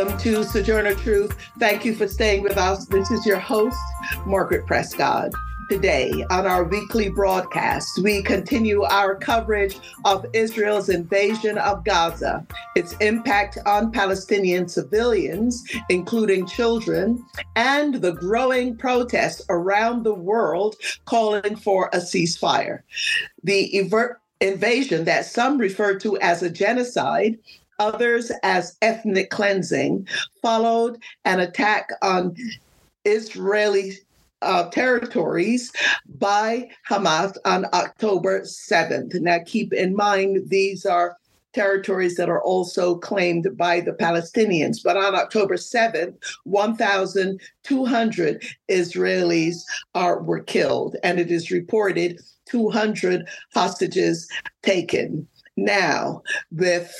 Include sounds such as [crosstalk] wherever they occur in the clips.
Welcome to Sojourner Truth. Thank you for staying with us. This is your host, Margaret Prescott. Today, on our weekly broadcast, we continue our coverage of Israel's invasion of Gaza, its impact on Palestinian civilians, including children, and the growing protests around the world calling for a ceasefire. The ever- invasion that some refer to as a genocide others as ethnic cleansing, followed an attack on Israeli uh, territories by Hamas on October 7th. Now, keep in mind, these are territories that are also claimed by the Palestinians. But on October 7th, 1,200 Israelis are, were killed, and it is reported 200 hostages taken now with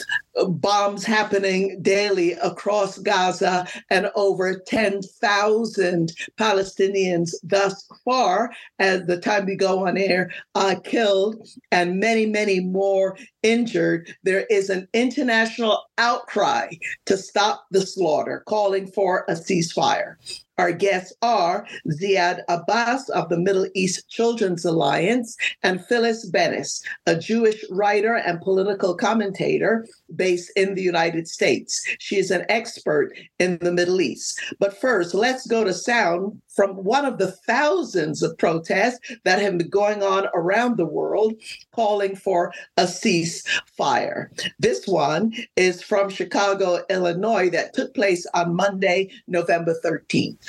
bombs happening daily across Gaza and over 10,000 Palestinians thus far, at the time we go on air, are killed and many, many more injured. There is an international outcry to stop the slaughter, calling for a ceasefire. Our guests are Ziad Abbas of the Middle East Children's Alliance and Phyllis Bennis, a Jewish writer and political commentator based in the United States. She is an expert in the Middle East. But first, let's go to sound from one of the thousands of protests that have been going on around the world calling for a ceasefire. This one is from Chicago, Illinois, that took place on Monday, November 13th.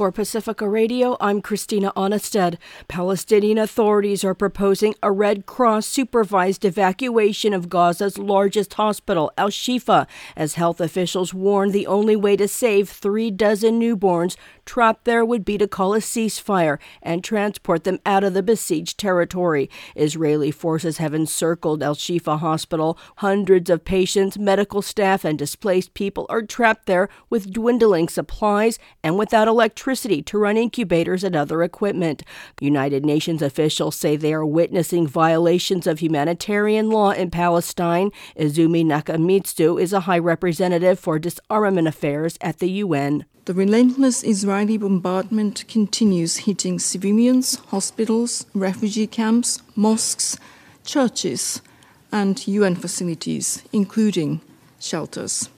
For Pacifica Radio, I'm Christina Aanestad. Palestinian authorities are proposing a Red Cross supervised evacuation of Gaza's largest hospital, Al Shifa, as health officials warn the only way to save three dozen newborns trapped there would be to call a ceasefire and transport them out of the besieged territory. Israeli forces have encircled Al Shifa Hospital. Hundreds of patients, medical staff, and displaced people are trapped there with dwindling supplies and without electricity to run incubators and other equipment. United Nations officials say they are witnessing violations of humanitarian law in Palestine. Izumi Nakamitsu is a high representative for disarmament affairs at the UN. The relentless Israeli bombardment continues hitting civilians, hospitals, refugee camps, mosques, churches, and UN facilities, including shelters.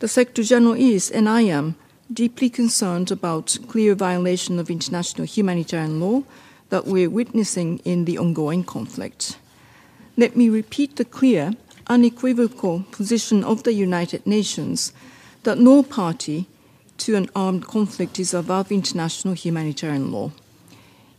The Secretary General is, and I am, deeply concerned about clear violation of international humanitarian law that we're witnessing in the ongoing conflict. Let me repeat the clear, unequivocal position of the United Nations that no party to an armed conflict is above international humanitarian law.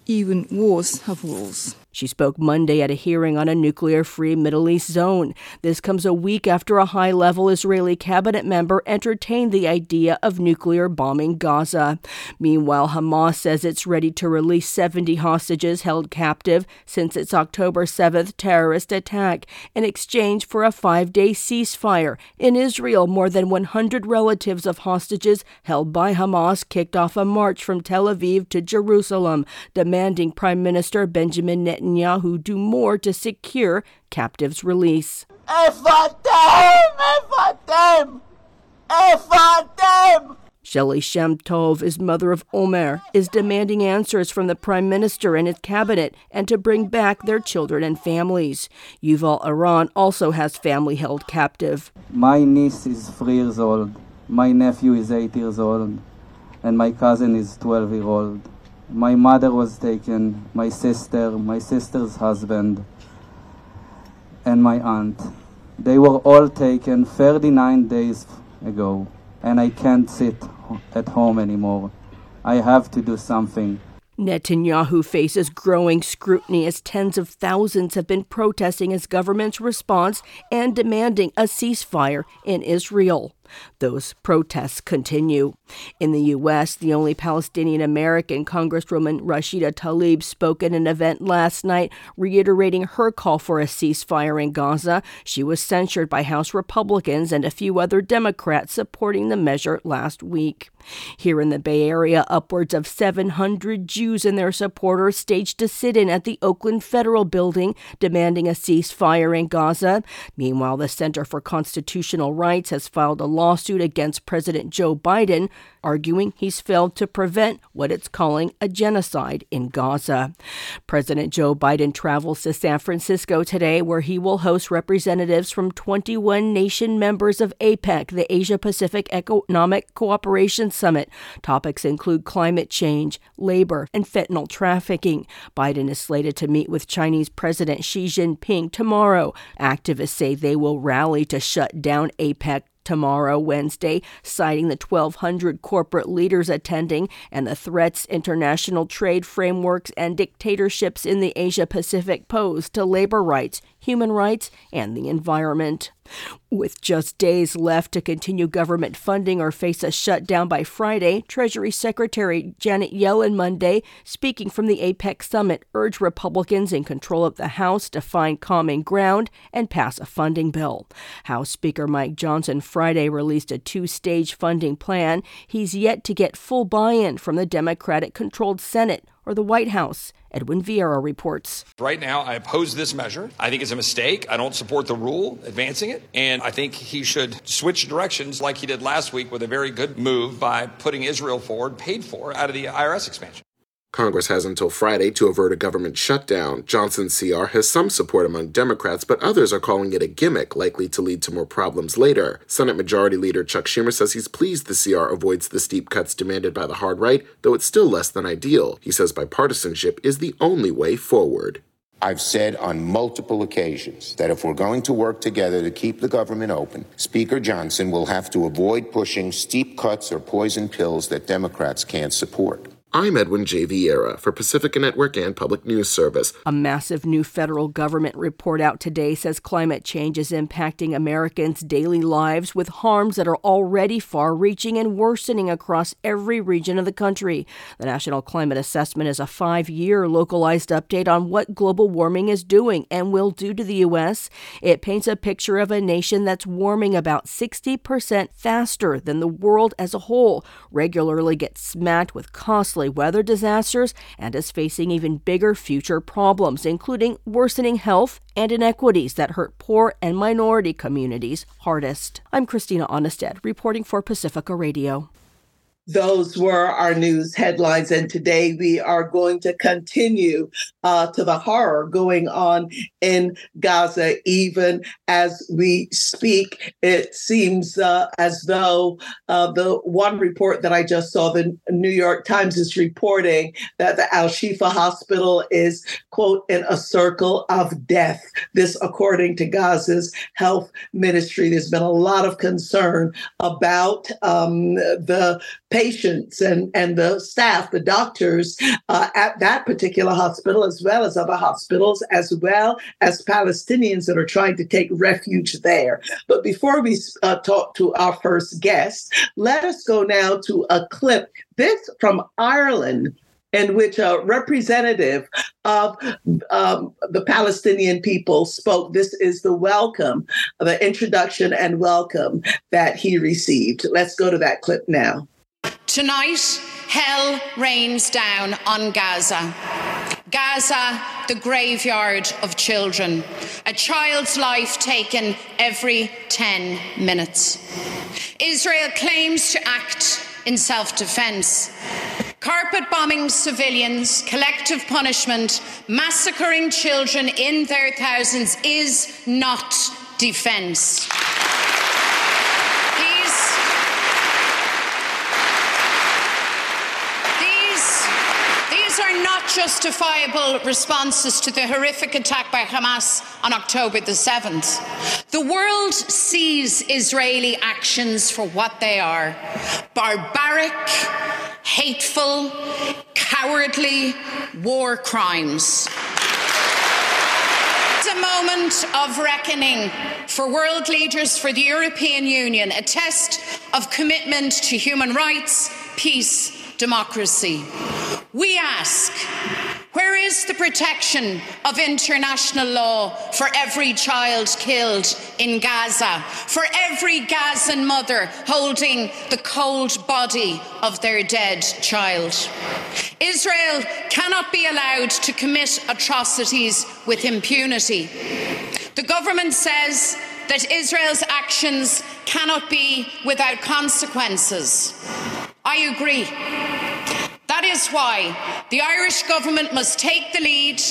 Even wars have rules. She spoke Monday at a hearing on a nuclear free Middle East zone. This comes a week after a high level Israeli cabinet member entertained the idea of nuclear bombing Gaza. Meanwhile, Hamas says it's ready to release 70 hostages held captive since its October 7th terrorist attack in exchange for a five day ceasefire. In Israel, more than 100 relatives of hostages held by Hamas kicked off a march from Tel Aviv to Jerusalem, demanding Prime Minister Benjamin Netanyahu Netanyahu do more to secure captives' release. Shelley Shem Tov is mother of Omer, is demanding answers from the prime minister and his cabinet and to bring back their children and families. Yuval Aran also has family held captive. My niece is three years old, my nephew is eight years old, and my cousin is 12 years old. My mother was taken, my sister, my sister's husband, and my aunt. They were all taken 39 days ago, and I can't sit at home anymore. I have to do something. Netanyahu faces growing scrutiny as tens of thousands have been protesting his government's response and demanding a ceasefire in Israel. Those protests continue. In the U.S., the only Palestinian American, Congresswoman Rashida Tlaib, spoke at an event last night reiterating her call for a ceasefire in Gaza. She was censured by House Republicans and a few other Democrats supporting the measure last week. Here in the Bay Area, upwards of 700 Jews and their supporters staged a sit in at the Oakland Federal Building demanding a ceasefire in Gaza. Meanwhile, the Center for Constitutional Rights has filed a lawsuit against President Joe Biden arguing he's failed to prevent what it's calling a genocide in Gaza. President Joe Biden travels to San Francisco today, where he will host representatives from 21 nation members of APEC, the Asia Pacific Economic Cooperation Summit. Topics include climate change, labor, and fentanyl trafficking. Biden is slated to meet with Chinese President Xi Jinping tomorrow. Activists say they will rally to shut down APEC tomorrow, Wednesday, citing the 1,200 corporate leaders attending and the threats international trade frameworks and dictatorships in the Asia Pacific pose to labor rights, human rights, and the environment. With just days left to continue government funding or face a shutdown by Friday, Treasury Secretary Janet Yellen Monday, speaking from the APEC summit, urged Republicans in control of the House to find common ground and pass a funding bill. House Speaker Mike Johnson Friday released a two stage funding plan. He's yet to get full buy in from the Democratic controlled Senate or the White House. Edwin Viera reports. Right now, I oppose this measure. I think it's a mistake. I don't support the rule advancing it. And I think he should switch directions like he did last week with a very good move by putting Israel forward, paid for, out of the IRS expansion. Congress has until Friday to avert a government shutdown. Johnson's CR has some support among Democrats, but others are calling it a gimmick likely to lead to more problems later. Senate Majority Leader Chuck Schumer says he's pleased the CR avoids the steep cuts demanded by the hard right, though it's still less than ideal. He says bipartisanship is the only way forward. I've said on multiple occasions that if we're going to work together to keep the government open, Speaker Johnson will have to avoid pushing steep cuts or poison pills that Democrats can't support. I'm Edwin J. Viera for Pacifica Network and Public News Service. A massive new federal government report out today says climate change is impacting Americans' daily lives with harms that are already far reaching and worsening across every region of the country. The National Climate Assessment is a five year localized update on what global warming is doing and will do to the U.S. It paints a picture of a nation that's warming about 60% faster than the world as a whole, regularly gets smacked with costly weather disasters and is facing even bigger future problems, including worsening health and inequities that hurt poor and minority communities hardest. I'm Christina Aanestad, reporting for Pacifica Radio. Those were our news headlines. And today we are going to continue uh, to the horror going on in Gaza, even as we speak. It seems uh, as though uh, the one report that I just saw, the New York Times is reporting that the Al Shifa hospital is, quote, in a circle of death. This, according to Gaza's health ministry. There's been a lot of concern about um, the patients and, and the staff, the doctors uh, at that particular hospital, as well as other hospitals, as well as Palestinians that are trying to take refuge there. But before we uh, talk to our first guest, let us go now to a clip. This from Ireland in which a representative of um, the Palestinian people spoke. This is the welcome, the introduction and welcome that he received. Let's go to that clip now. Tonight, hell rains down on Gaza. Gaza, the graveyard of children. A child's life taken every 10 minutes. Israel claims to act in self defense. Carpet bombing civilians, collective punishment, massacring children in their thousands is not defense. Are not justifiable responses to the horrific attack by Hamas on October the 7th. The world sees Israeli actions for what they are barbaric, hateful, cowardly war crimes. A moment of reckoning for world leaders, for the European Union, a test of commitment to human rights, peace, democracy. We ask where is the protection of international law for every child killed in Gaza, for every Gazan mother holding the cold body of their dead child? Israel cannot be allowed to commit atrocities with impunity. The government says that Israel's actions cannot be without consequences. I agree. That is why the Irish government must take the lead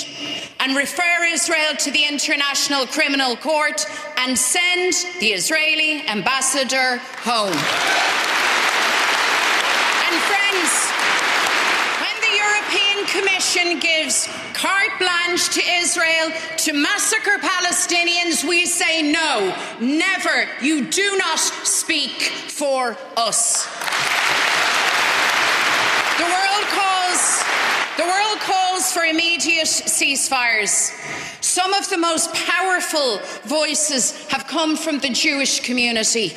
and refer Israel to the International Criminal Court and send the Israeli ambassador home. And friends, when the European Commission gives carte blanche to Israel to massacre Palestinians, we say no, never. You do not speak for us. The world calls the world for immediate ceasefires. Some of the most powerful voices have come from the Jewish community,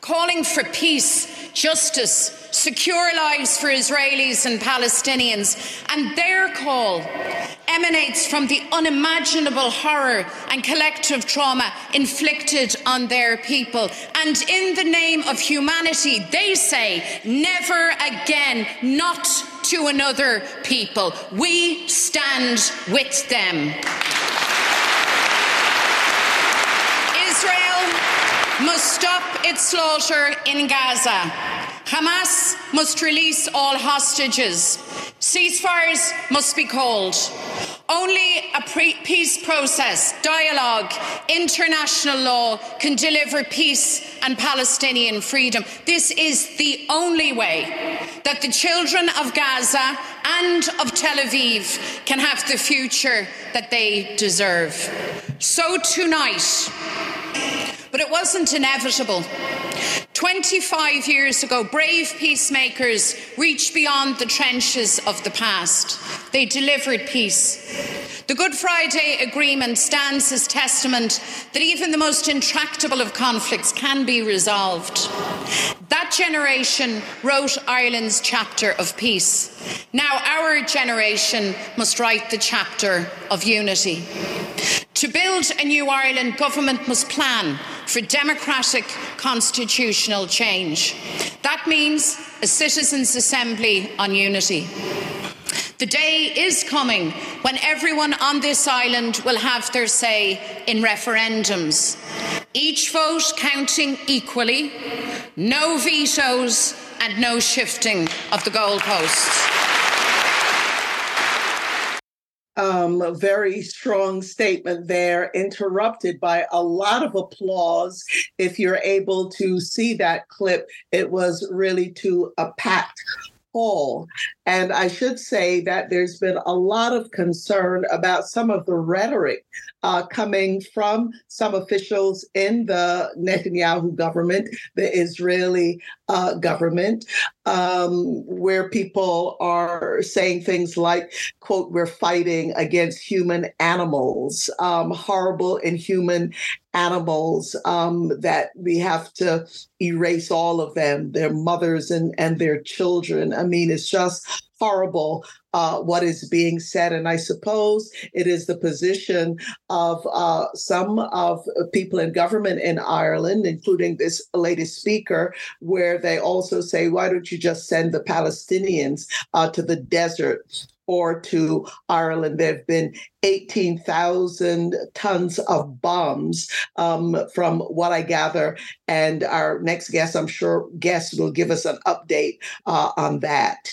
calling for peace, justice, secure lives for Israelis and Palestinians. And their call emanates from the unimaginable horror and collective trauma inflicted on their people. And in the name of humanity, they say, never again, not to another people. We stand with them. Israel must stop its slaughter in Gaza. Hamas must release all hostages. Ceasefires must be called. Only a pre- peace process, dialogue, international law can deliver peace and Palestinian freedom. This is the only way that the children of Gaza and of Tel Aviv can have the future that they deserve. So tonight, but it wasn't inevitable. 25 years ago, brave peacemakers reached beyond the trenches of the past. They delivered peace. The Good Friday Agreement stands as testament that even the most intractable of conflicts can be resolved. That generation wrote Ireland's chapter of peace. Now our generation must write the chapter of unity. To build a new Ireland, government must plan for democratic constitutional change. That means a citizens' assembly on unity. The day is coming when everyone on this island will have their say in referendums, each vote counting equally, no vetoes, and no shifting of the goalposts um, a very strong statement there, interrupted by a lot of applause. If you're able to see that clip, it was really to a packed hall. And I should say that there's been a lot of concern about some of the rhetoric uh, coming from some officials in the Netanyahu government, the Israeli uh, government, um, where people are saying things like, quote, we're fighting against human animals, um, horrible, inhuman animals um, that we have to erase all of them, their mothers and, and their children. I mean, it's just horrible uh, what is being said. And I suppose it is the position of uh, some of people in government in Ireland, including this latest speaker, where they also say, why don't you just send the Palestinians uh, to the desert? or to Ireland. There have been 18,000 tons of bombs um, from what I gather. And our next guest, I'm sure, guest will give us an update uh, on that.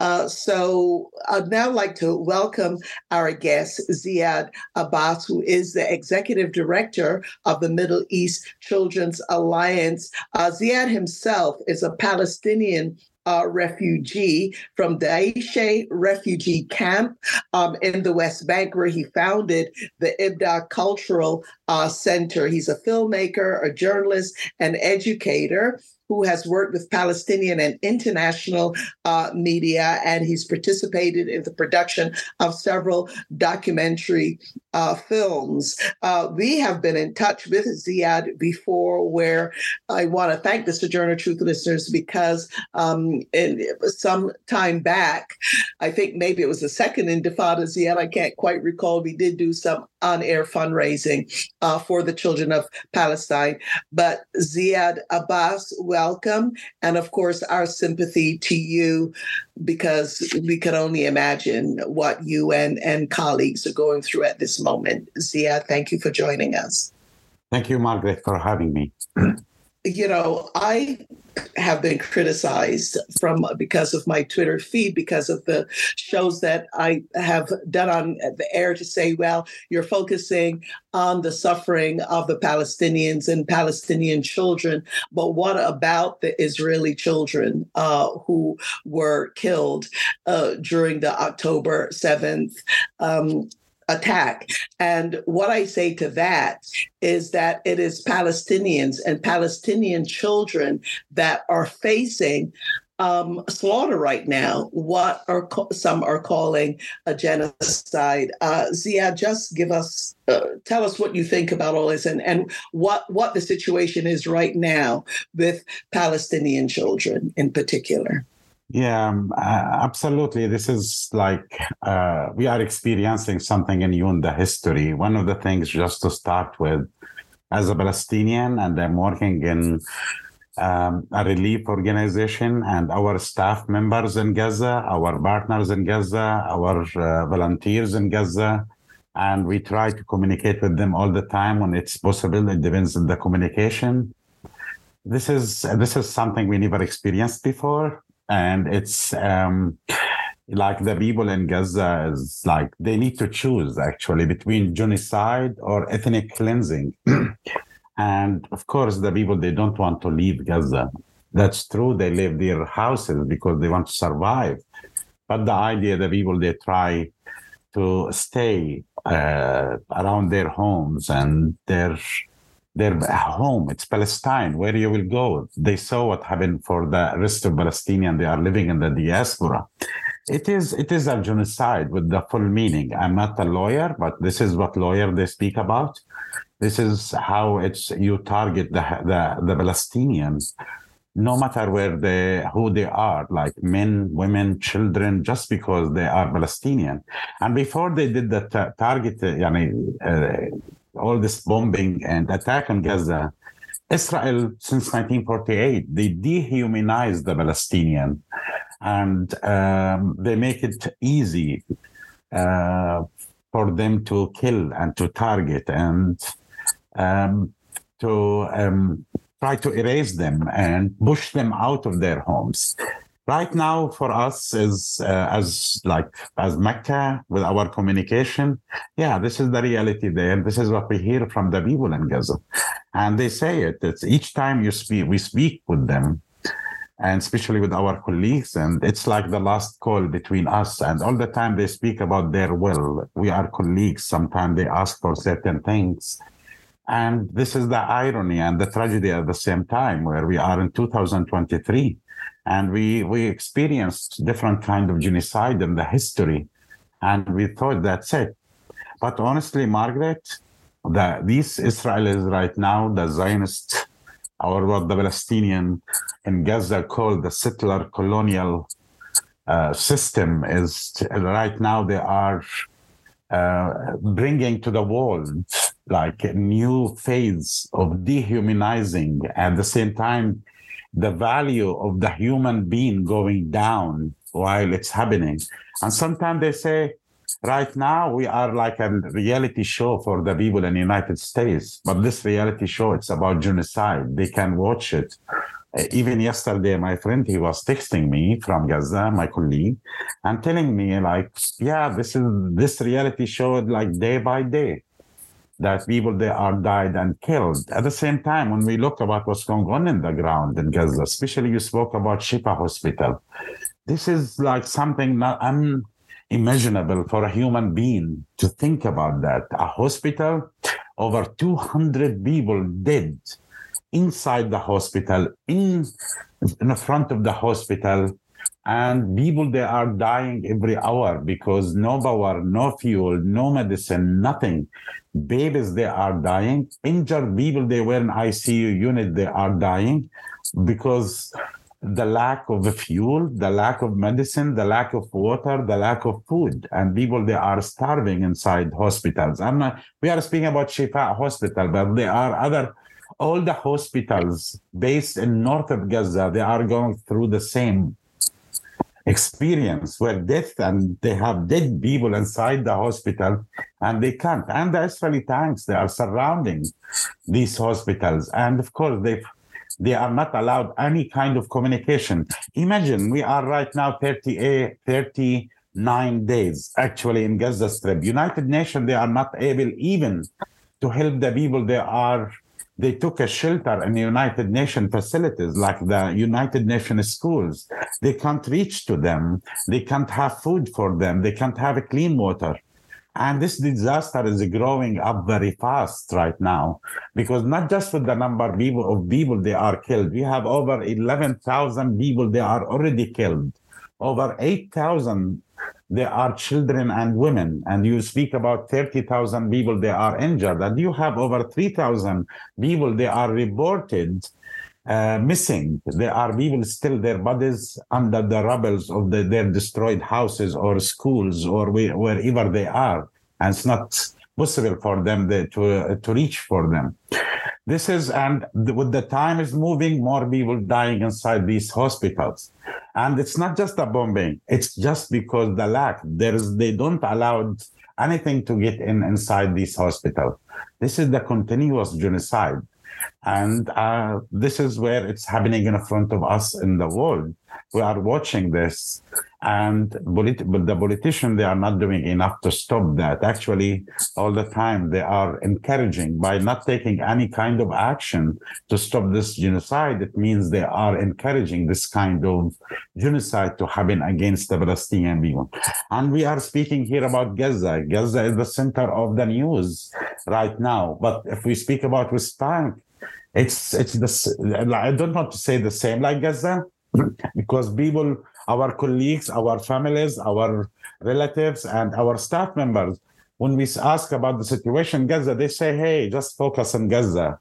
Uh, so I'd now like to welcome our guest, Ziad Abbas, who is the executive director of the Middle East Children's Alliance. Uh, Ziad himself is a Palestinian uh, refugee from the Dheisheh refugee camp um, in the West Bank, where he founded the Ibdaa Cultural uh, Center. He's a filmmaker, a journalist, an educator. Who has worked with Palestinian and international uh, media, and he's participated in the production of several documentary uh, films. Uh, we have been in touch with Ziad before, where I want to thank the Sojourner Truth listeners because um, some time back, I think maybe it was the second Intifada, Ziad, I can't quite recall, we did do some on air fundraising uh, for the children of Palestine. But Ziad Abbas, welcome. And of course, our sympathy to you because we can only imagine what you and, and colleagues are going through at this moment. Ziad, thank you for joining us. Thank you, Margaret, for having me. you know, I have been criticized from because of my Twitter feed, because of the shows that I have done on the air to say, well, you're focusing on the suffering of the Palestinians and Palestinian children, but what about the Israeli children uh, who were killed uh, during the October 7th um, attack. And what I say to that is that it is Palestinians and Palestinian children that are facing um, slaughter right now, what are co- some are calling a genocide. Uh, Zia, just give us, uh, tell us what you think about all this and, and what, what the situation is right now with Palestinian children in particular. Yeah, um, absolutely. This is like uh, we are experiencing something in the history. One of the things, just to start with, as a Palestinian, and I'm working in um, a relief organization, and our staff members in Gaza, our partners in Gaza, our uh, volunteers in Gaza, and we try to communicate with them all the time when it's possible. It depends on the communication. This is this is something we never experienced before and it's um, like the people in Gaza is like they need to choose actually between genocide or ethnic cleansing. [clears throat] and of course, the people they don't want to leave Gaza. That's true. They leave their houses because they want to survive. But the idea the people they try to stay uh, around their homes and their their home. It's Palestine, where you will go. They saw what happened for the rest of Palestinian. They are living in the diaspora. It is it is a genocide with the full meaning. I'm not a lawyer, but this is what lawyer they speak about. This is how it's you target the the, the Palestinians, no matter where they who they are, like men, women, children, just because they are Palestinian. And before they did the target, uh, uh, all this bombing and attack on Gaza, Israel since 1948 they dehumanize the Palestinian, and um, they make it easy uh, for them to kill and to target and um, to um, try to erase them and push them out of their homes right now for us is uh, as like as Mecca with our communication. Yeah, this is the reality there. And this is what we hear from the people in Gaza, and they say it. It's each time you speak, we speak with them, and especially with our colleagues, and it's like the last call between us. And all the time they speak about their will. We are colleagues. Sometimes they ask for certain things. And this is the irony and the tragedy at the same time, where we are in 2023 and we we experienced different kind of genocide in the history. And we thought that's it. But honestly margaret the these israelis right now the zionist or what the palestinian in gaza called the settler colonial uh, system is right now they are uh, bringing to the world like a new phase of dehumanizing. At the same time the value of the human being going down while it's happening. And sometimes they say, right now we are like a reality show for the people in the United States, but this reality show, it's about genocide. They can watch it. Uh, even yesterday, my friend, he was texting me from Gaza, my colleague, and telling me like, yeah, this is this reality show like day by day that people they are died and killed. At the same time, when we look about what's going on in the ground in Gaza, especially you spoke about Shifa Hospital, this is like something not unimaginable for a human being to think about that. A hospital, over 200 people dead. inside the hospital, in, in the front of the hospital, and people they are dying every hour because no power no fuel no medicine nothing babies they are dying. Injured people they were in icu unit they are dying because the lack of fuel the lack of medicine the lack of water the lack of food. And people they are starving inside hospitals. I'm not we are speaking about shifa hospital but there are other all the hospitals based in north of gaza they are going through the same experience where death and they have dead people inside the hospital and they can't. And the Israeli tanks, they are surrounding these hospitals. And of course, they they are not allowed any kind of communication. Imagine we are right now 38, 39 days actually in Gaza Strip. United Nations, they are not able even to help the people they are they took a shelter in United Nations facilities like the United Nations schools. They can't reach to them. They can't have food for them. They can't have clean water. And this disaster is growing up very fast right now because not just with the number of people, of people they are killed, we have over 11,000 people they are already killed. Over 8,000 there are children and women, and you speak about 30,000 people they are injured, and you have over 3,000 people they are reported uh, missing. There are people still their bodies under the rubbles of the, their destroyed houses or schools or wherever they are, and it's not possible for them to uh, to reach for them. This is and with the time is moving, more people dying inside these hospitals. And it's not just a bombing, it's just because the lack, there's they don't allow anything to get in inside these hospitals. This is the continuous genocide. And uh, this is where it's happening in front of us in the world. We are watching this, and polit- the politicians they are not doing enough to stop that. Actually, all the time they are encouraging by not taking any kind of action to stop this genocide. It means they are encouraging this kind of genocide to happen against the Palestinian people. And we are speaking here about Gaza. Gaza is the center of the news right now. But if we speak about West Bank, it's it's the I don't want to say the same like Gaza because people, our colleagues, our families, our relatives, and our staff members, when we ask about the situation in Gaza, they say, "Hey, just focus on Gaza."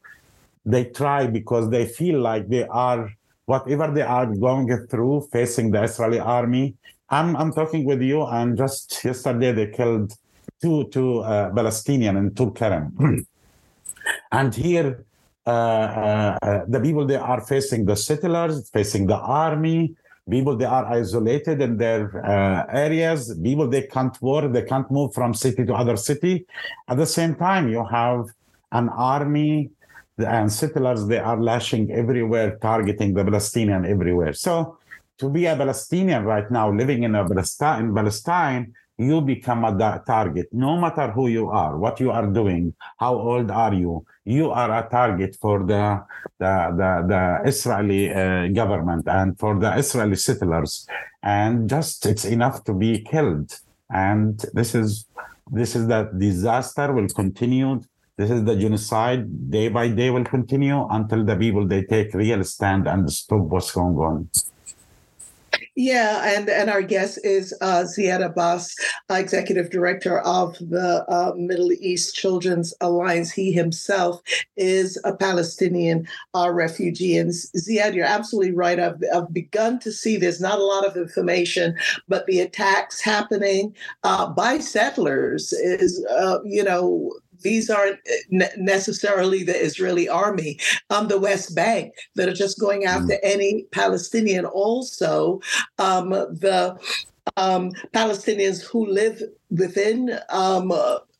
They try because they feel like they are whatever they are going through, facing the Israeli army. I'm I'm talking with you, and just yesterday they killed two two uh, Palestinian in Tulkarem, [clears throat] and here uh, uh, uh, the people they are facing the settlers, facing the army, people they are isolated in their uh, areas. People they can't work they can't move from city to other city. At the same time you have an army and settlers they are lashing everywhere targeting the palestinian everywhere. So to be a palestinian right now living in a palestine in palestine you become a target no matter who you are what you are doing how old are you you are a target for the the the, the Israeli uh, government and for the Israeli settlers, and just it's enough to be killed. And this is this is the disaster will continue. This is the genocide day by day will continue until the people they take real stand and stop what's going on. Yeah, and, and our guest is uh, Ziad Abbas, Executive Director of the uh, Middle East Children's Alliance. He himself is a Palestinian uh, refugee. And Ziad, you're absolutely right. I've, I've begun to see there's not a lot of information, but the attacks happening uh, by settlers is, uh, you know, these aren't eh, necessarily the Israeli army on the West Bank that are just going after mm. any Palestinian. Also, um, the um, Palestinians who live within um,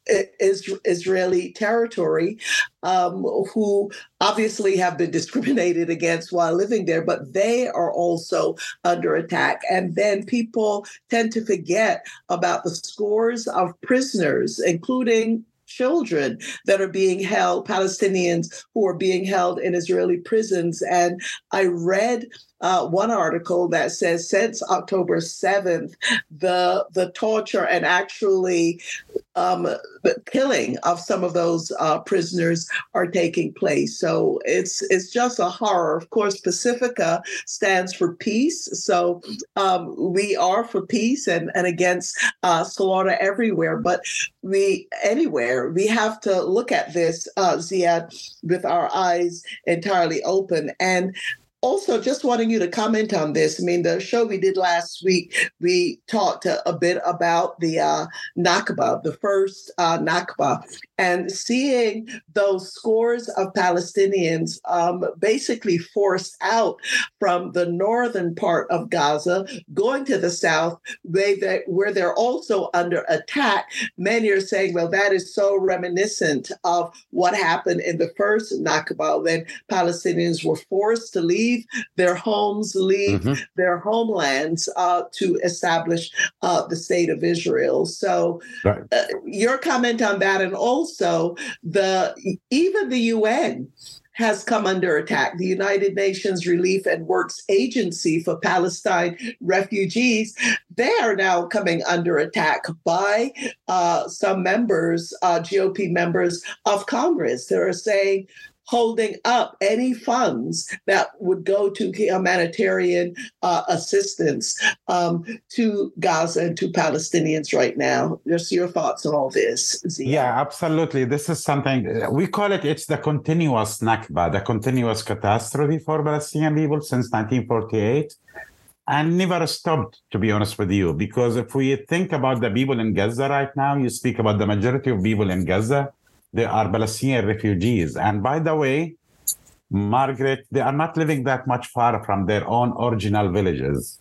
is Israeli territory, um, who obviously have been discriminated against while living there, but they are also under attack. And then people tend to forget about the scores of prisoners, including children that are being held, Palestinians who are being held in Israeli prisons. And I read uh, one article that says since October 7th, the the torture and actually um, the killing of some of those uh, prisoners are taking place. So it's it's just a horror. Of course, Pacifica stands for peace. So um, we are for peace and and against uh, slaughter everywhere. But we anywhere we have to look at this, uh, Ziad, with our eyes entirely open and also just wanting you to comment on this. I mean, the show we did last week, we talked a, a bit about the uh, Nakba, the first uh, Nakba, and seeing those scores of Palestinians um, basically forced out from the northern part of Gaza, going to the south, where, they, where they're also under attack. Many are saying, well, that is so reminiscent of what happened in the first Nakba when Palestinians were forced to leave their homes, leave mm-hmm. their homelands uh, to establish uh, the state of Israel. So, right. uh, your comment on that, and also the even the UN has come under attack. The United Nations Relief and Works Agency for Palestine refugees, they are now coming under attack by uh, some members, uh, GOP members of Congress. They are saying holding up any funds that would go to humanitarian uh, assistance um, to Gaza and to Palestinians right now. Just your thoughts on all this. Zia. Yeah, absolutely. This is something we call it. It's the continuous Nakba, the continuous catastrophe for Palestinian people since 1948 and never stopped, to be honest with you. Because if we think about the people in Gaza right now, you speak about the majority of people in Gaza, they are Palestinian refugees. And by the way, Margaret, they are not living that much far from their own original villages.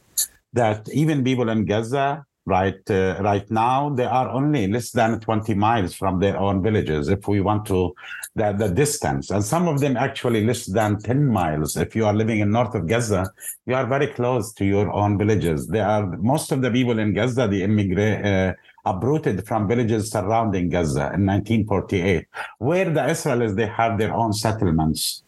That even people in Gaza, right, uh, right now, they are only less than 20 miles from their own villages. If we want to, the, the distance, and some of them actually less than 10 miles. If you are living in north of Gaza, you are very close to your own villages. They are most of the people in Gaza, the immigrant. Uh, uprooted from villages surrounding Gaza in 1948, where the Israelis they have their own settlements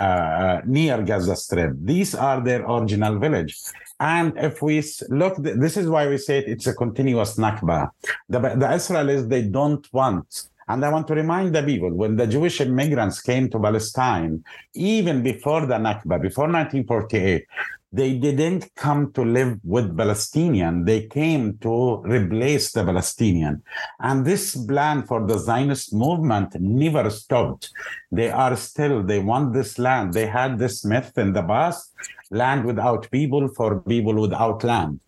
uh, near Gaza Strip. These are their original village. And if we look, this is why we say it's a continuous Nakba. The, the Israelis, they don't want and I want to remind the people when the Jewish immigrants came to Palestine, even before the Nakba, before 1948, they didn't come to live with Palestinian. They came to replace the Palestinian. And this plan for the Zionist movement never stopped. They are still, they want this land. They had this myth in the past, land without people for people without land.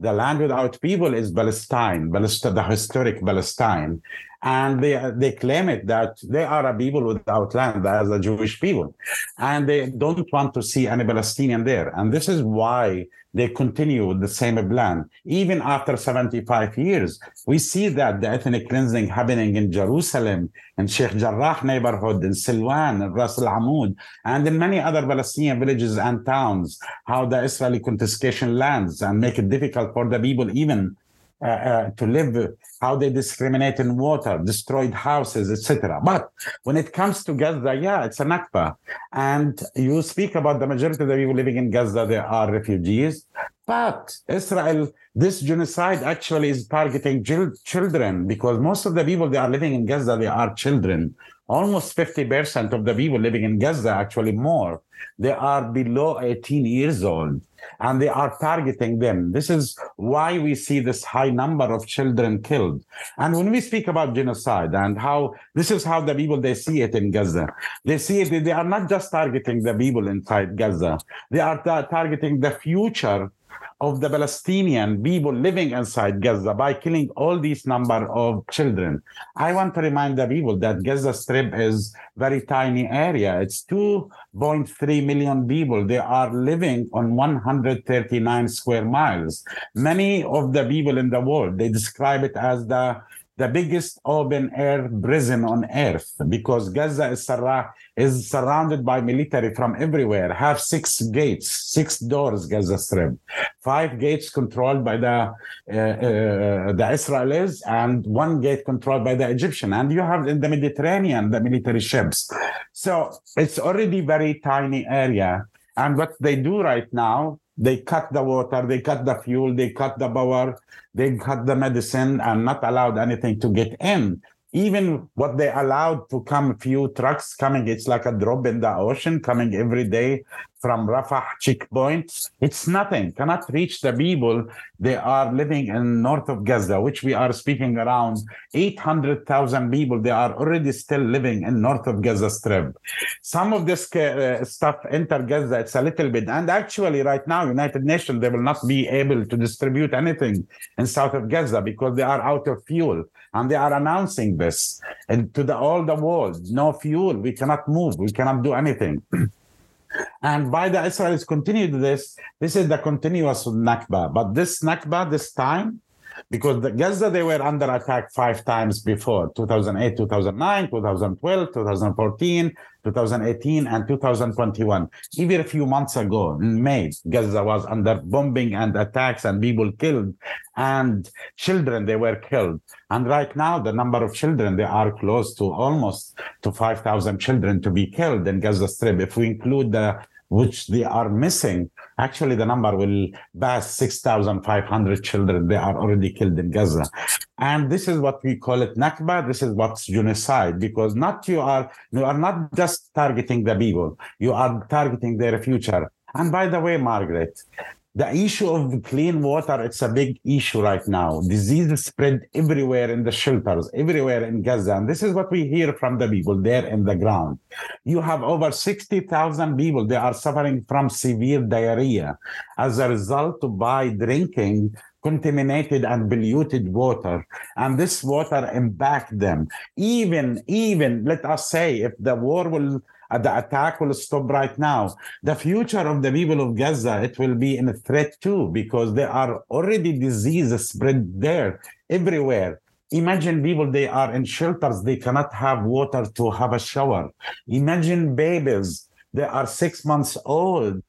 The land without people is Palestine, Palestine the historic Palestine and they they claim it that they are a people without land as a Jewish people, and they don't want to see any Palestinian there, and this is why they continue with the same plan even after 75 years. We see that the ethnic cleansing happening in Jerusalem, in Sheikh Jarrah neighborhood, in Silwan, in Ras Al Amud, and in many other Palestinian villages and towns. How the Israeli confiscation lands and make it difficult for the people even uh, uh, to live, how they discriminate in water, destroyed houses, etc. But when it comes to Gaza, yeah, it's a Nakba. And you speak about the majority of the people living in Gaza, they are refugees. But Israel, this genocide actually is targeting children because most of the people that are living in Gaza, they are children. Almost 50% of the people living in Gaza, actually more, they are below 18 years old and they are targeting them. This is why we see this high number of children killed. And when we speak about genocide and how this is how the people they see it in Gaza, they see it, they are not just targeting the people inside Gaza, they are targeting the future of the Palestinian people living inside Gaza by killing all these number of children. I want to remind the people that Gaza Strip is very tiny area. It's 2.3 million people. They are living on 139 square miles. Many of the people in the world, they describe it as the the biggest open air prison on earth because Gaza is, is surrounded by military from everywhere, have six gates, six doors, Gaza Strip, five gates controlled by the, uh, uh, the Israelis and one gate controlled by the Egyptian. And you have in the Mediterranean, the military ships. So it's already very tiny area. And what they do right now, they cut the water, they cut the fuel, they cut the power, they cut the medicine, and not allowed anything to get in. Even what they allowed to come few trucks coming it's like a drop in the ocean coming every day from rafah checkpoints it's nothing cannot reach the people they are living in north of gaza which we are speaking around 800000 people they are already still living in north of gaza strip. Some of this uh, stuff enter gaza it's a little bit and actually right now united nations they will not be able to distribute anything in south of gaza because they are out of fuel and they are announcing this. And to the all the world no fuel we cannot move we cannot do anything [clears throat] and by the israelis continued this this is the continuous nakba. But this nakba this time because the Gaza they were under attack five times before 2008, 2009, 2012, 2014, 2018, and 2021. Even a few months ago in May, Gaza was under bombing and attacks and people killed and children they were killed. And right now the number of children they are close to almost to 5,000 children to be killed in Gaza Strip. If we include the which they are missing, actually the number will pass 6,500 children. They are already killed in Gaza. And this is what we call it Nakba. This is what's genocide because not you are, you are not just targeting the people. You are targeting their future. And by the way, Margaret, the issue of clean water it's a big issue right now. Diseases spread everywhere in the shelters everywhere in gaza. And this is what we hear from the people there in the ground. You have over 60000 people they are suffering from severe diarrhea as a result by drinking contaminated and polluted water. And this water impact them. Even even let us say if the war will the attack will stop right now. The future of the people of Gaza, it will be in a threat too, because there are already diseases spread there everywhere. Imagine people, they are in shelters, they cannot have water to have a shower. Imagine babies, they are six months old.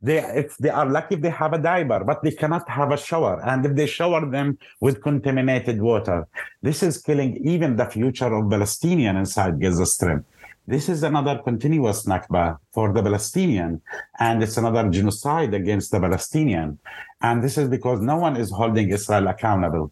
They, if they are lucky, they have a diaper, but they cannot have a shower. And if they shower them with contaminated water, this is killing even the future of Palestinian inside Gaza Strip. This is another continuous Nakba for the Palestinian, and it's another genocide against the Palestinian. And this is because no one is holding Israel accountable.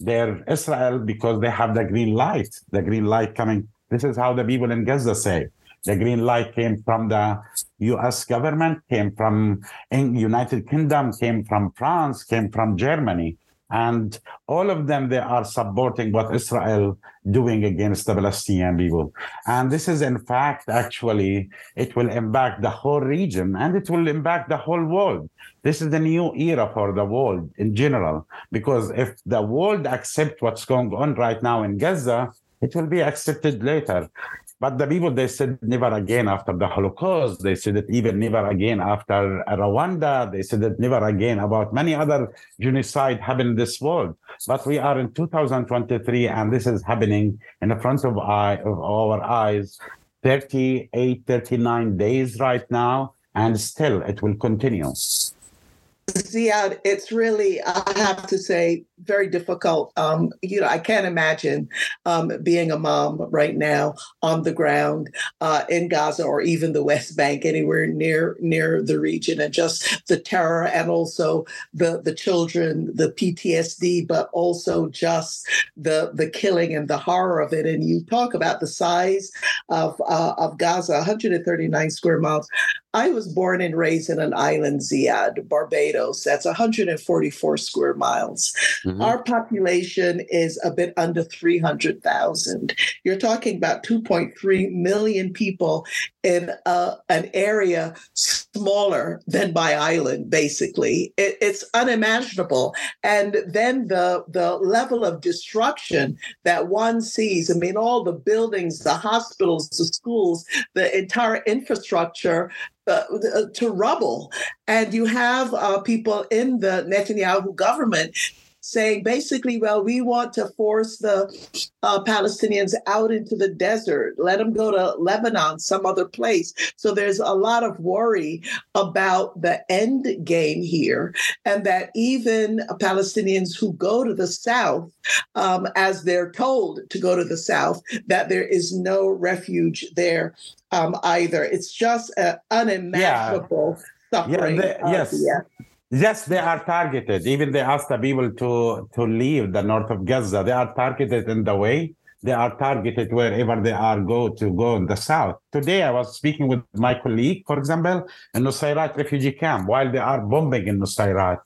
They're Israel because they have the green light, the green light coming. This is how the people in Gaza say. The green light came from the U.S. government, came from United Kingdom, came from France, came from Germany and all of them they are supporting what israel doing against the palestinian people. And this is in fact actually it will impact the whole region and it will impact the whole world. This is the new era for the world in general because if the world accept what's going on right now in gaza it will be accepted later but the people, they said never again after the Holocaust. They said it even never again after Rwanda. They said it never again about many other genocide happened in this world. But we are in 2023 and this is happening in the front of, eye, of our eyes 38, 39 days right now. And still it will continue. Zeiad, it's really, I have to say, very difficult. Um, you know, I can't imagine um, being a mom right now on the ground uh, in Gaza or even the West Bank, anywhere near near the region, and just the terror and also the the children, the PTSD, but also just the the killing and the horror of it. And you talk about the size of uh, of Gaza, 139 square miles. I was born and raised in an island, Zeiad, Barbados. That's 144 square miles. Mm-hmm. Our population is a bit under 300,000. You're talking about 2.3 million people in uh, an area smaller than my island, basically. It, it's unimaginable. And then the, the level of destruction that one sees I mean, all the buildings, the hospitals, the schools, the entire infrastructure uh to rubble. And you have uh, people in the Netanyahu government saying basically, well, we want to force the uh, Palestinians out into the desert, let them go to Lebanon, some other place. So there's a lot of worry about the end game here, and that even Palestinians who go to the south, um, as they're told to go to the south, that there is no refuge there um, either. It's just uh, unimaginable. Yeah suffering. Yeah, they, yes. Yeah. Yes, they are targeted. Even they ask the people to to leave the north of Gaza. They are targeted in the way they are targeted wherever they are go to go in the south. Today, I was speaking with my colleague, for example, in Nusayrat refugee camp while they are bombing in Nusayrat,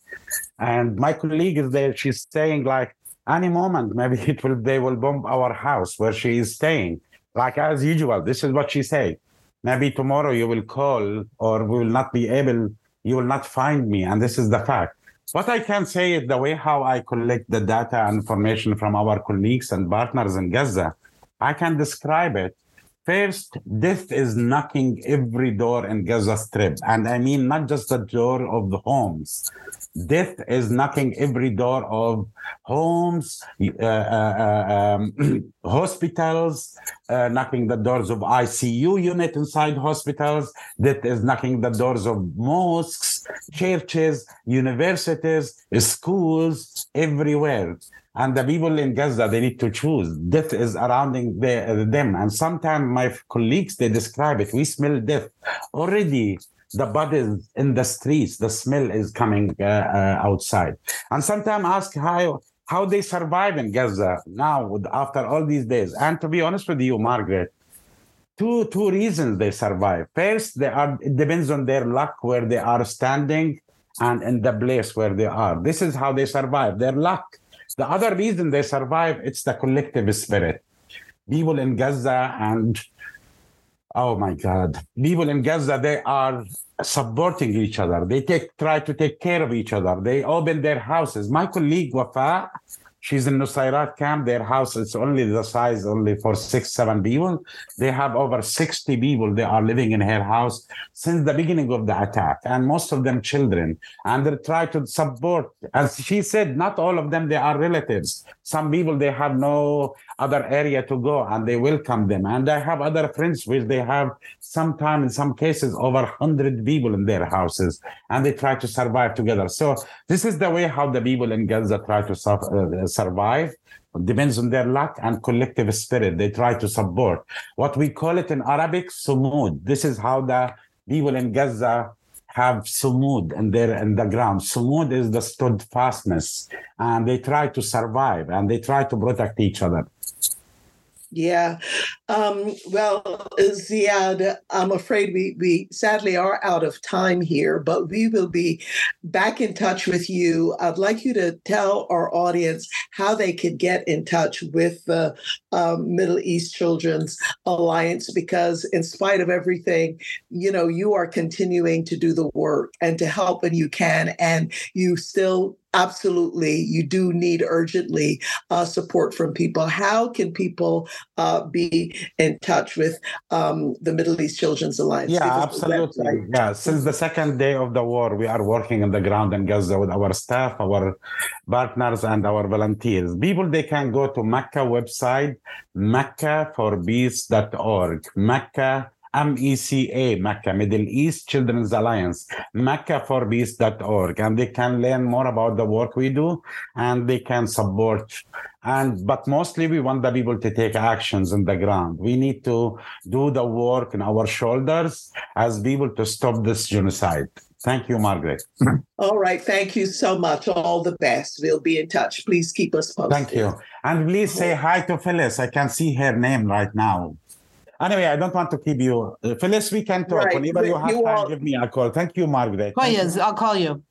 and my colleague is there. She's saying like any moment maybe [laughs] it will they will bomb our house where she is staying. Like as usual, this is what she said. Maybe tomorrow you will call or we will not be able you will not find me. And this is the fact. What I can say is the way how I collect the data and information from our colleagues and partners in Gaza, I can describe it. First, death is knocking every door in Gaza Strip. And I mean not just the door of the homes. Death is knocking every door of homes, uh, uh, um, [clears throat] hospitals, uh, knocking the doors of ICU unit inside hospitals. Death is knocking the doors of mosques, churches, universities, schools, everywhere. And the people in Gaza, they need to choose. Death is surrounding the, them. And sometimes my colleagues, they describe it. We smell death. Already the bodies in the streets, the smell is coming uh, uh, outside. And sometimes ask how how they survive in Gaza now after all these days. And to be honest with you, Margaret, two two reasons they survive. First, they are it depends on their luck where they are standing and in the place where they are. This is how they survive. Their luck. The other reason they survive, it's the collective spirit. People in Gaza and oh my God, people in Gaza, they are supporting each other. They take try to take care of each other. They open their houses. My colleague Wafa, She's in Nusayrat camp. Their house is only the size only for six, seven people. They have over 60 people. They are living in her house since the beginning of the attack, and most of them children. And they try to support. As she said, not all of them they are relatives. Some people they have no other area to go, and they welcome them. And I have other friends which they have sometime in some cases over 100 people in their houses, and they try to survive together. So this is the way how the people in Gaza try to. Uh, survive depends on their luck and collective spirit they try to support what we call it in arabic sumud this is how the people in gaza have sumud in their in the ground. Sumud is the steadfastness and they try to survive and they try to protect each other yeah. Um, well, Zeiad, I'm afraid we, we sadly are out of time here, but we will be back in touch with you. I'd like you to tell our audience how they could get in touch with the um, Middle East Children's Alliance, because in spite of everything, you know, you are continuing to do the work and to help when you can, and you still absolutely you do need urgently uh, support from people. How can people uh, be in touch with um, the middle east children's alliance? Yeah absolutely. yeah since the second day of the war we are working on the ground in gaza with our staff our partners and our volunteers. People they can go to MECA website mecaforpeace.org MECA MECA, Mecca, Middle East Children's Alliance, mecaforpeace.org, and they can learn more about the work we do and they can support. And but mostly we want the people to take actions on the ground. We need to do the work in our shoulders as people to stop this genocide. Thank you, Margaret. [laughs] All right. Thank you so much. All the best. We'll be in touch. Please keep us posted. Thank you. And please say hi to Phyllis. I can see her name right now. Anyway, I don't want to keep you. Uh, Phyllis, we can talk. Right. Whenever you have you time, all... give me a call. Thank you, Margaret. Oh, yes, I'll call you.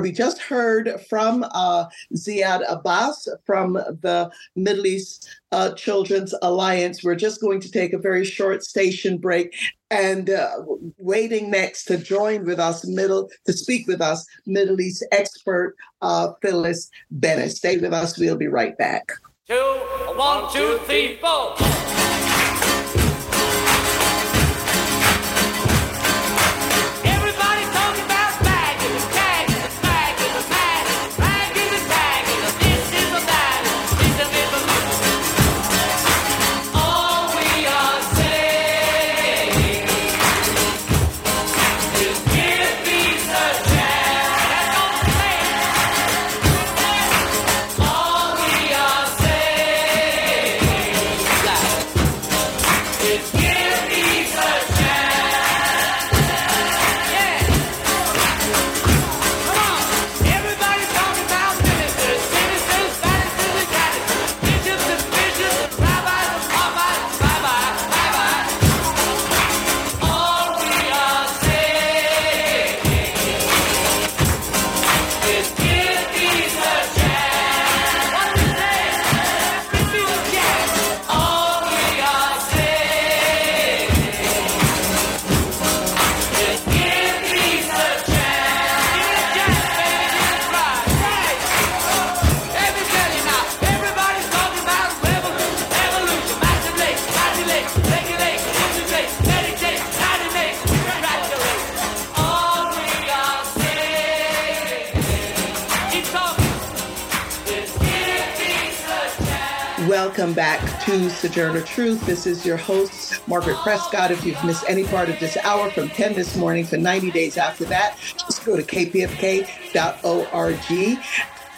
We just heard from uh, Zeiad Abbas from the Middle East uh, Children's Alliance. We're just going to take a very short station break and uh, waiting next to join with us, middle to speak with us, Middle East expert uh, Phyllis Bennis. Stay with us. We'll be right back. Two, one, two, three, four. Welcome back to Sojourner Truth. This is your host, Margaret Prescott. If you've missed any part of this hour from 10 this morning for 90 days after that, just go to kpfk.org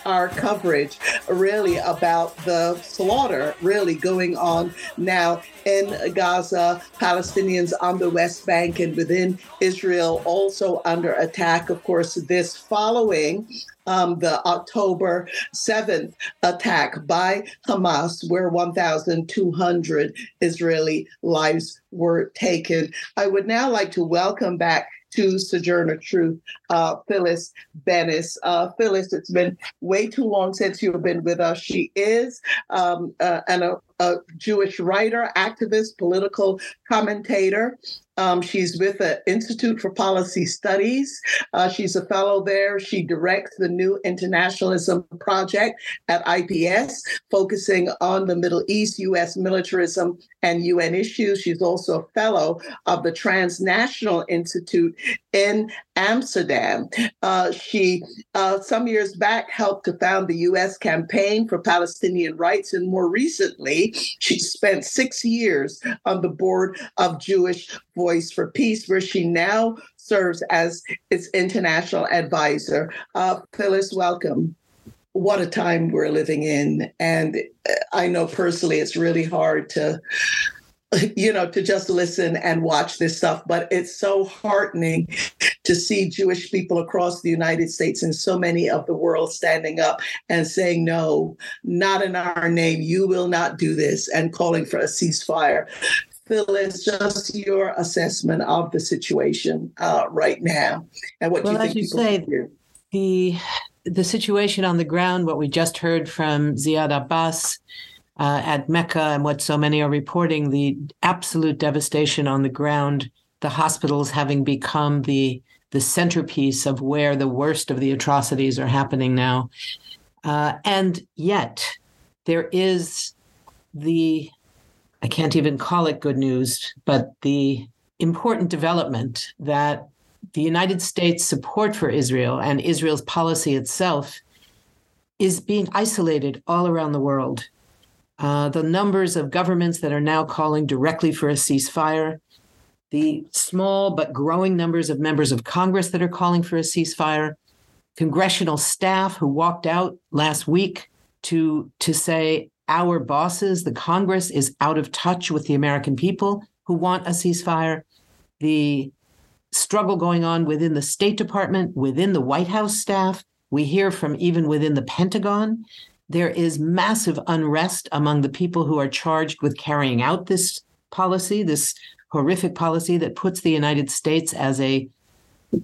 our coverage really about the slaughter really going on now in Gaza, Palestinians on the West Bank and within Israel also under attack. Of course, this following um, the October 7th attack by Hamas, where 1,200 Israeli lives were taken. I would now like to welcome back to Sojourner Truth, uh, Phyllis Bennis. Uh, Phyllis, it's been way too long since you've been with us. She is um, uh, an, a, a Jewish writer, activist, political commentator. Um, she's with the Institute for Policy Studies. Uh, she's a fellow there. She directs the New Internationalism Project at IPS, focusing on the Middle East, U.S. militarism, and UN issues. She's also a fellow of the Transnational Institute in Amsterdam. Uh, she, uh, some years back, helped to found the U.S. Campaign for Palestinian Rights, and more recently, she spent six years on the board of Jewish for Peace, where she now serves as its international advisor. Uh, Phyllis, welcome. What a time we're living in. And I know personally it's really hard to [laughs] you know, to just listen and watch this stuff. But it's so heartening to see Jewish people across the United States and so many of the world standing up and saying, no, not in our name. You will not do this, and calling for a ceasefire. Phyllis, just your assessment of the situation uh, right now and what well, you think as you people say, do. the the situation on the ground, what we just heard from Zeiad Abbas uh, at MECA, and what so many are reporting, the absolute devastation on the ground, the hospitals having become the the centerpiece of where the worst of the atrocities are happening now, uh, and yet there is the I can't even call it good news, but the important development that the United States' support for Israel and Israel's policy itself is being isolated all around the world. Uh, the numbers of governments that are now calling directly for a ceasefire, the small but growing numbers of members of Congress that are calling for a ceasefire, congressional staff who walked out last week to, to say, our bosses, the Congress, is out of touch with the American people who want a ceasefire. The struggle going on within the State Department, within the White House staff. We hear from even within the Pentagon. There is massive unrest among the people who are charged with carrying out this policy, this horrific policy that puts the United States as a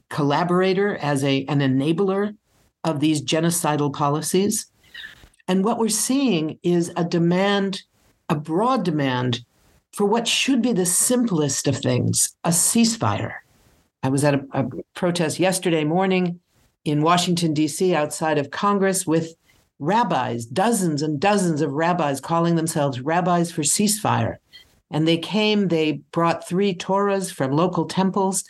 collaborator, as a, an enabler of these genocidal policies. And what we're seeing is a demand, a broad demand for what should be the simplest of things a ceasefire. I was at a, a protest yesterday morning in Washington, D.C., outside of Congress with rabbis, dozens and dozens of rabbis calling themselves rabbis for ceasefire. And they came, they brought three Torahs from local temples.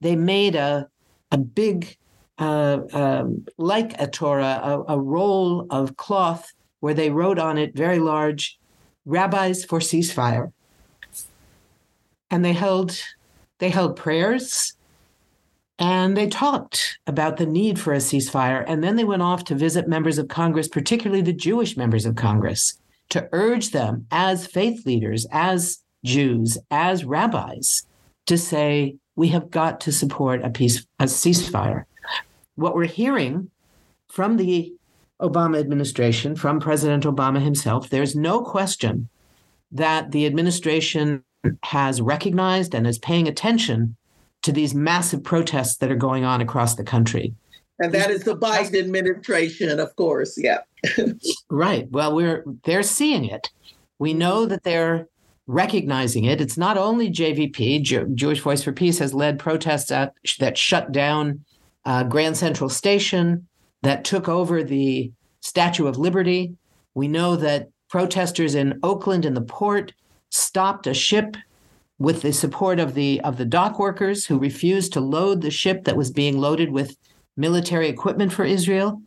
They made a, a big uh, um, like a Torah, a, a roll of cloth where they wrote on it very large, "Rabbis for ceasefire," and they held they held prayers and they talked about the need for a ceasefire. And then they went off to visit members of Congress, particularly the Jewish members of Congress, to urge them as faith leaders, as Jews, as rabbis, to say, we have got to support a peace, a ceasefire what we're hearing from the Obama administration, from President Obama himself, there's no question that the administration has recognized and is paying attention to these massive protests that are going on across the country. And that is the Biden administration, of course. Yeah. [laughs] right. Well, we're they're seeing it. We know that they're recognizing it. It's not only JVP, Jewish Voice for Peace, has led protests at, that shut down uh, Grand Central Station that took over the Statue of Liberty. We know that protesters in Oakland and the port stopped a ship with the support of the of the dock workers who refused to load the ship that was being loaded with military equipment for Israel.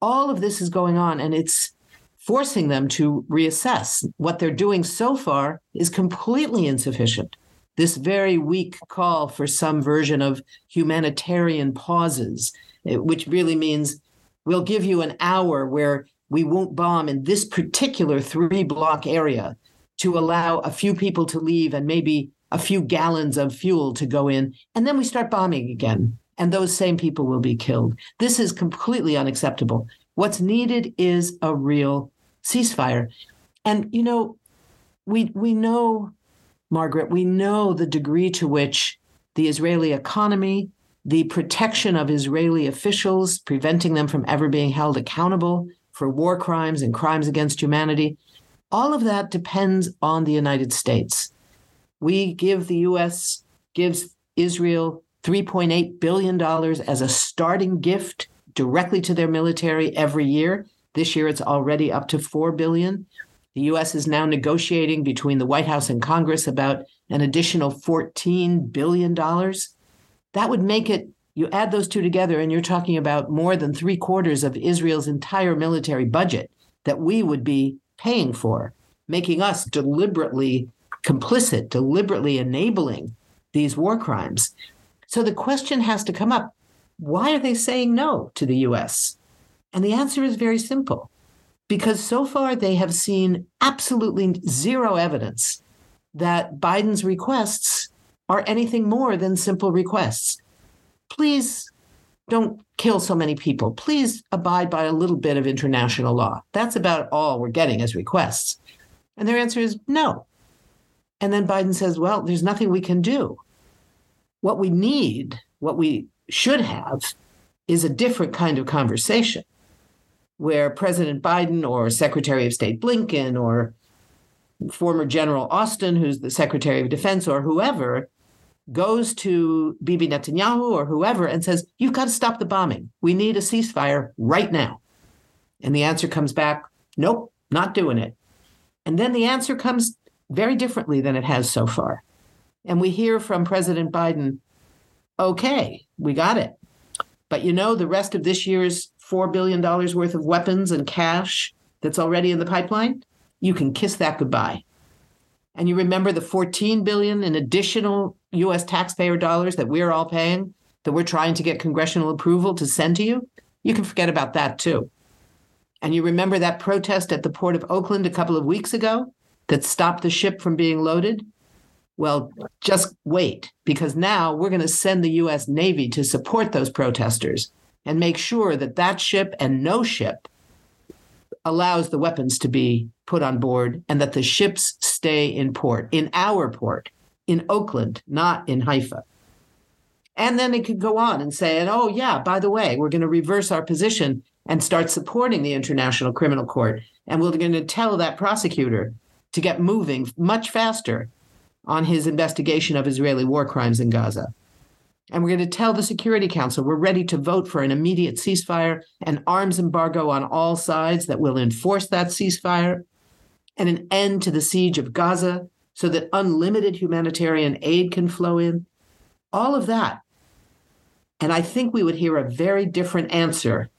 All of this is going on and it's forcing them to reassess. What they're doing so far is completely insufficient. This very weak call for some version of humanitarian pauses, eh, which really means we'll give you an hour where we won't bomb in this particular three block area to allow a few people to leave and maybe a few gallons of fuel to go in. And then we start bombing again. And those same people will be killed. This is completely unacceptable. What's needed is a real ceasefire. And, you know, we, we know, Margaret, we know the degree to which the Israeli economy, the protection of Israeli officials, preventing them from ever being held accountable for war crimes and crimes against humanity, all of that depends on the United States. We give the US, gives Israel $3.8 billion as a starting gift directly to their military every year. This year it's already up to 4 billion. The US is now negotiating between the White House and Congress about an additional 14 billion dollars. That would make it you add those two together and you're talking about more than 3 quarters of Israel's entire military budget that we would be paying for, making us deliberately complicit, deliberately enabling these war crimes. So the question has to come up why are they saying no to the US? And the answer is very simple because so far they have seen absolutely zero evidence that Biden's requests are anything more than simple requests. Please don't kill so many people. Please abide by a little bit of international law. That's about all we're getting as requests. And their answer is no. And then Biden says, well, there's nothing we can do. What we need, what we should have, is a different kind of conversation where President Biden or Secretary of State Blinken or former General Austin, who's the Secretary of Defense, or whoever goes to Bibi Netanyahu or whoever and says, You've got to stop the bombing. We need a ceasefire right now. And the answer comes back, Nope, not doing it. And then the answer comes very differently than it has so far. And we hear from President Biden, okay, we got it. But you know, the rest of this year's $4 billion worth of weapons and cash that's already in the pipeline, you can kiss that goodbye. And you remember the 14 billion in additional US taxpayer dollars that we're all paying that we're trying to get congressional approval to send to you? You can forget about that too. And you remember that protest at the port of Oakland a couple of weeks ago that stopped the ship from being loaded? Well, just wait, because now we're going to send the US Navy to support those protesters and make sure that that ship and no ship allows the weapons to be put on board and that the ships stay in port, in our port, in Oakland, not in Haifa. And then it could go on and say, oh, yeah, by the way, we're going to reverse our position and start supporting the International Criminal Court. And we're going to tell that prosecutor to get moving much faster on his investigation of Israeli war crimes in Gaza. And we're going to tell the Security Council we're ready to vote for an immediate ceasefire, an arms embargo on all sides that will enforce that ceasefire, and an end to the siege of Gaza so that unlimited humanitarian aid can flow in. All of that. And I think we would hear a very different answer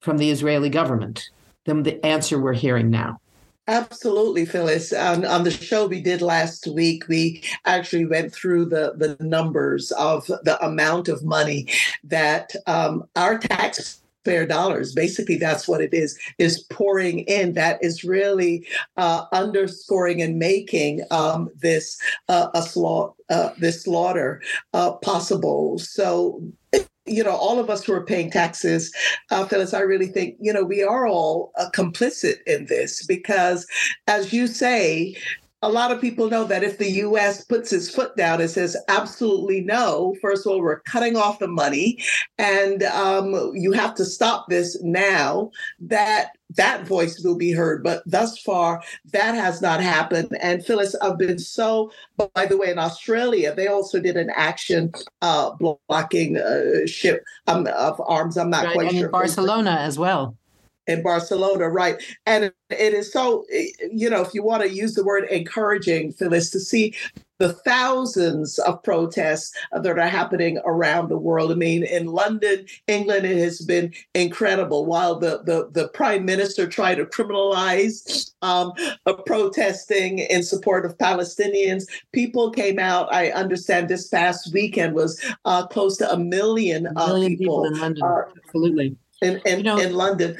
from the Israeli government than the answer we're hearing now. Absolutely, Phyllis. On, on the show we did last week, we actually went through the, the numbers of the amount of money that um, our tax taxpayer dollars. Basically, that's what it is, is pouring in. That is really uh, underscoring and making um, this uh, a slaughter, uh, this slaughter uh, possible. So you know, all of us who are paying taxes, uh, Phyllis, I really think, you know, we are all uh, complicit in this because, as you say, a lot of people know that if the US puts its foot down and says absolutely no, first of all, we're cutting off the money and um, you have to stop this now, that that voice will be heard. But thus far, that has not happened. And Phyllis, I've been so, by the way, in Australia, they also did an action uh, blocking a ship um, of arms. I'm not right, quite and sure. In Barcelona as well in Barcelona, right? And it is so, you know, if you want to use the word encouraging, Phyllis, to see the thousands of protests that are happening around the world. I mean, in London, England, it has been incredible. While the, the, the prime minister tried to criminalize um, protesting in support of Palestinians, people came out. I understand this past weekend was uh, close to a million, a million people, people, in London. Uh, Absolutely. In, in, you know, in London.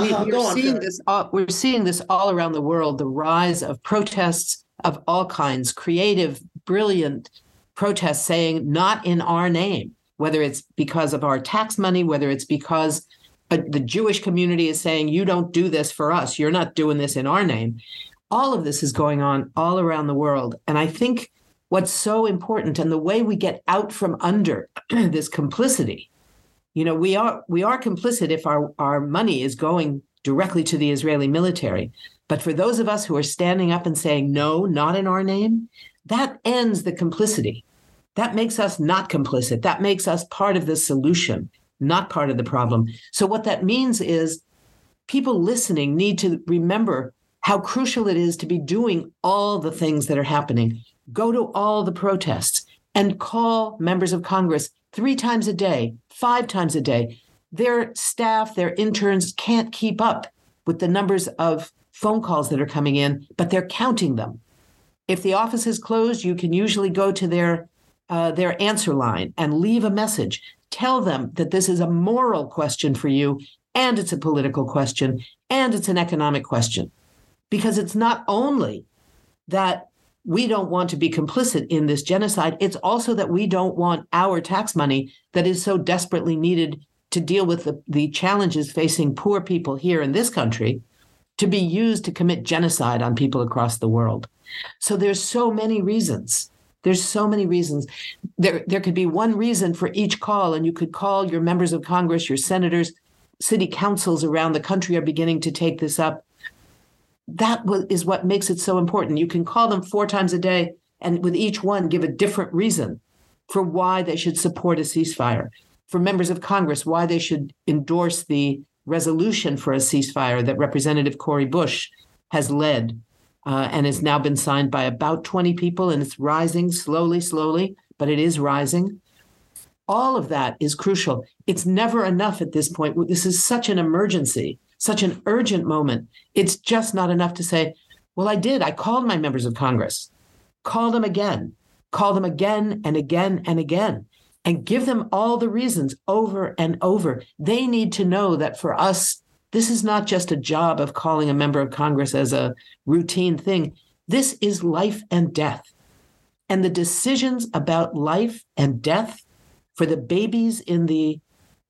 We, are seeing this. All, we're seeing this all around the world. The rise of protests of all kinds, creative, brilliant protests saying, "Not in our name." Whether it's because of our tax money, whether it's because the Jewish community is saying, "You don't do this for us. You're not doing this in our name." All of this is going on all around the world, and I think what's so important and the way we get out from under [clears throat] this complicity you know we are we are complicit if our our money is going directly to the Israeli military but for those of us who are standing up and saying no not in our name that ends the complicity. That makes us not complicit. That makes us part of the solution not part of the problem. So what that means is people listening need to remember how crucial it is to be doing all the things that are happening. Go to all the protests and call members of Congress three times a day, five times a day. Their staff, their interns can't keep up with the numbers of phone calls that are coming in, but they're counting them. If the office is closed, you can usually go to their uh, their answer line and leave a message. Tell them that this is a moral question for you, and it's a political question, and it's an economic question, because it's not only that we don't want to be complicit in this genocide. It's also that we don't want our tax money that is so desperately needed to deal with the, the challenges facing poor people here in this country to be used to commit genocide on people across the world. So there's so many reasons. There's so many reasons. There, there could be one reason for each call, and you could call your members of Congress, your senators, city councils around the country are beginning to take this up that is what makes it so important. You can call them four times a day, and with each one, give a different reason for why they should support a ceasefire. For members of Congress, why they should endorse the resolution for a ceasefire that Representative Cori Bush has led uh, and has now been signed by about 20 people, and it's rising slowly, slowly, but it is rising. All of that is crucial. It's never enough at this point. This is such an emergency such an urgent moment. It's just not enough to say, well, I did. I called my members of Congress. Call them again. Call them again and again and again and give them all the reasons over and over. They need to know that for us, this is not just a job of calling a member of Congress as a routine thing. This is life and death. And the decisions about life and death for the babies in the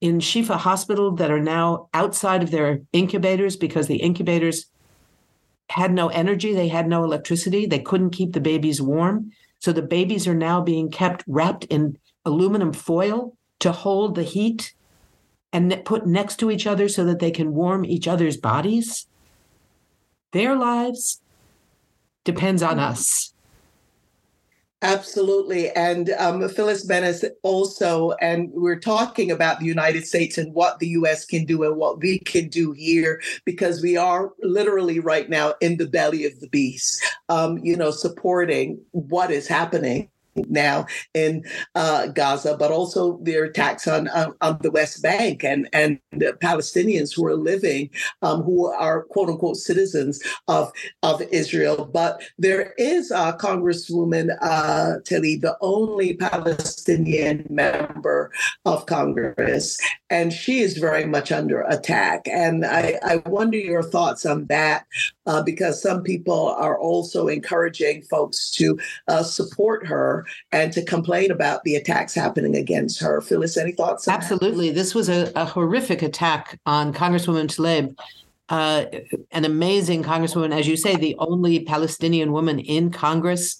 in Shifa Hospital that are now outside of their incubators because the incubators had no energy, they had no electricity, they couldn't keep the babies warm. So the babies are now being kept wrapped in aluminum foil to hold the heat and put next to each other so that they can warm each other's bodies. Their lives depends on us. Absolutely. And um, Phyllis Bennis also, and we're talking about the United States and what the US can do and what we can do here, because we are literally right now in the belly of the beast, um, you know, supporting what is happening now in uh, Gaza, but also their attacks on, on, on the West Bank and and the Palestinians who are living, um, who are quote unquote citizens of of Israel. But there is a Congresswoman uh, Tlaib, the only Palestinian member of Congress, and she is very much under attack. And I, I wonder your thoughts on that, uh, because some people are also encouraging folks to uh, support her and to complain about the attacks happening against her. Phyllis, any thoughts? Absolutely. This was a, a, horrific attack on Congresswoman Tlaib. Uh, an amazing congresswoman, as you say, the only Palestinian woman in Congress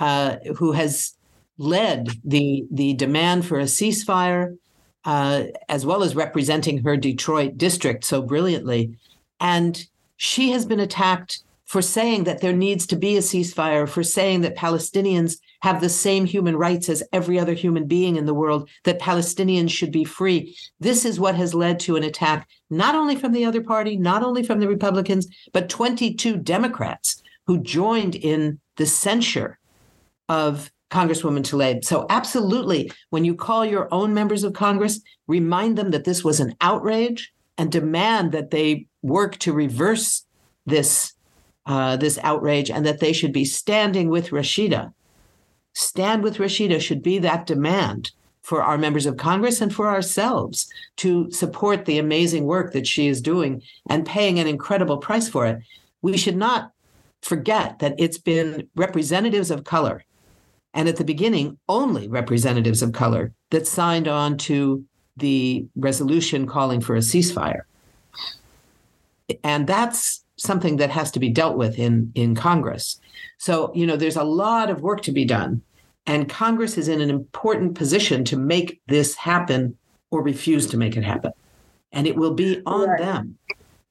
uh, who has led the the demand for a ceasefire, uh, as well as representing her Detroit district so brilliantly. And she has been attacked for saying that there needs to be a ceasefire, for saying that Palestinians have the same human rights as every other human being in the world, that Palestinians should be free. This is what has led to an attack, not only from the other party, not only from the Republicans, but 22 Democrats who joined in the censure of Congresswoman Tlaib. So, absolutely, when you call your own members of Congress, remind them that this was an outrage and demand that they work to reverse this uh, this outrage and that they should be standing with Rashida. Stand with Rashida should be that demand for our members of Congress and for ourselves to support the amazing work that she is doing and paying an incredible price for it. We should not forget that it's been representatives of color and at the beginning only representatives of color that signed on to the resolution calling for a ceasefire. And that's something that has to be dealt with in, in Congress. So, you know, there's a lot of work to be done. And Congress is in an important position to make this happen or refuse to make it happen. And it will be on right. them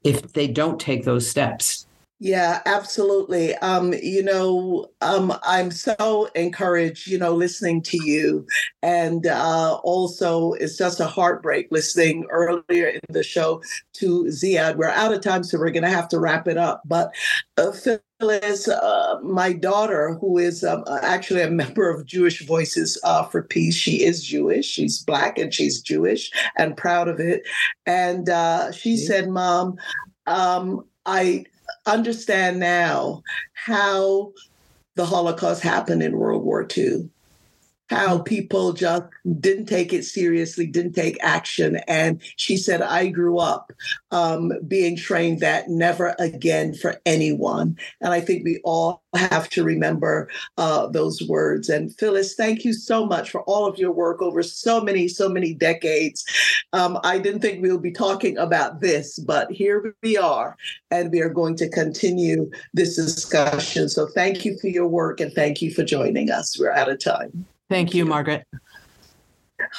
if they don't take those steps. Yeah, absolutely. Um, you know, um, I'm so encouraged, you know, listening to you. And uh, also, it's just a heartbreak listening earlier in the show to Zeiad. We're out of time, so we're going to have to wrap it up. But uh, Phyllis, uh, my daughter, who is um, actually a member of Jewish Voices uh, for Peace, she is Jewish. She's Black and she's Jewish and proud of it. And uh, she mm-hmm. said, Mom, um, I understand now how the Holocaust happened in World War II how people just didn't take it seriously, didn't take action. And she said, I grew up um, being trained that never again for anyone. And I think we all have to remember uh, those words. And Phyllis, thank you so much for all of your work over so many, so many decades. Um, I didn't think we would be talking about this, but here we are, and we are going to continue this discussion. So thank you for your work and thank you for joining us. We're out of time. Thank you, Margaret.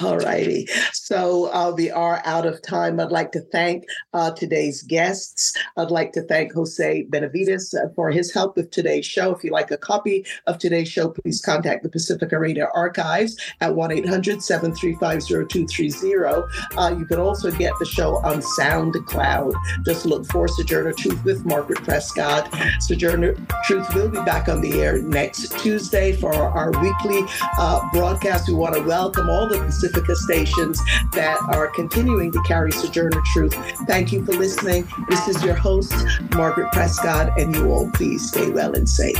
All righty. So uh, we are out of time. I'd like to thank uh, today's guests. I'd like to thank Jose Benavides uh, for his help with today's show. If you like a copy of today's show, please contact the Pacifica Radio Archives at 1 800 735 0230. Uh, you can also get the show on SoundCloud. Just look for Sojourner Truth with Margaret Prescott. Sojourner Truth will be back on the air next Tuesday for our weekly uh, broadcast. We want to welcome all the Pacifica stations that are continuing to carry Sojourner Truth. Thank you for listening. This is your host, Margaret Prescott, and you all please stay well and safe.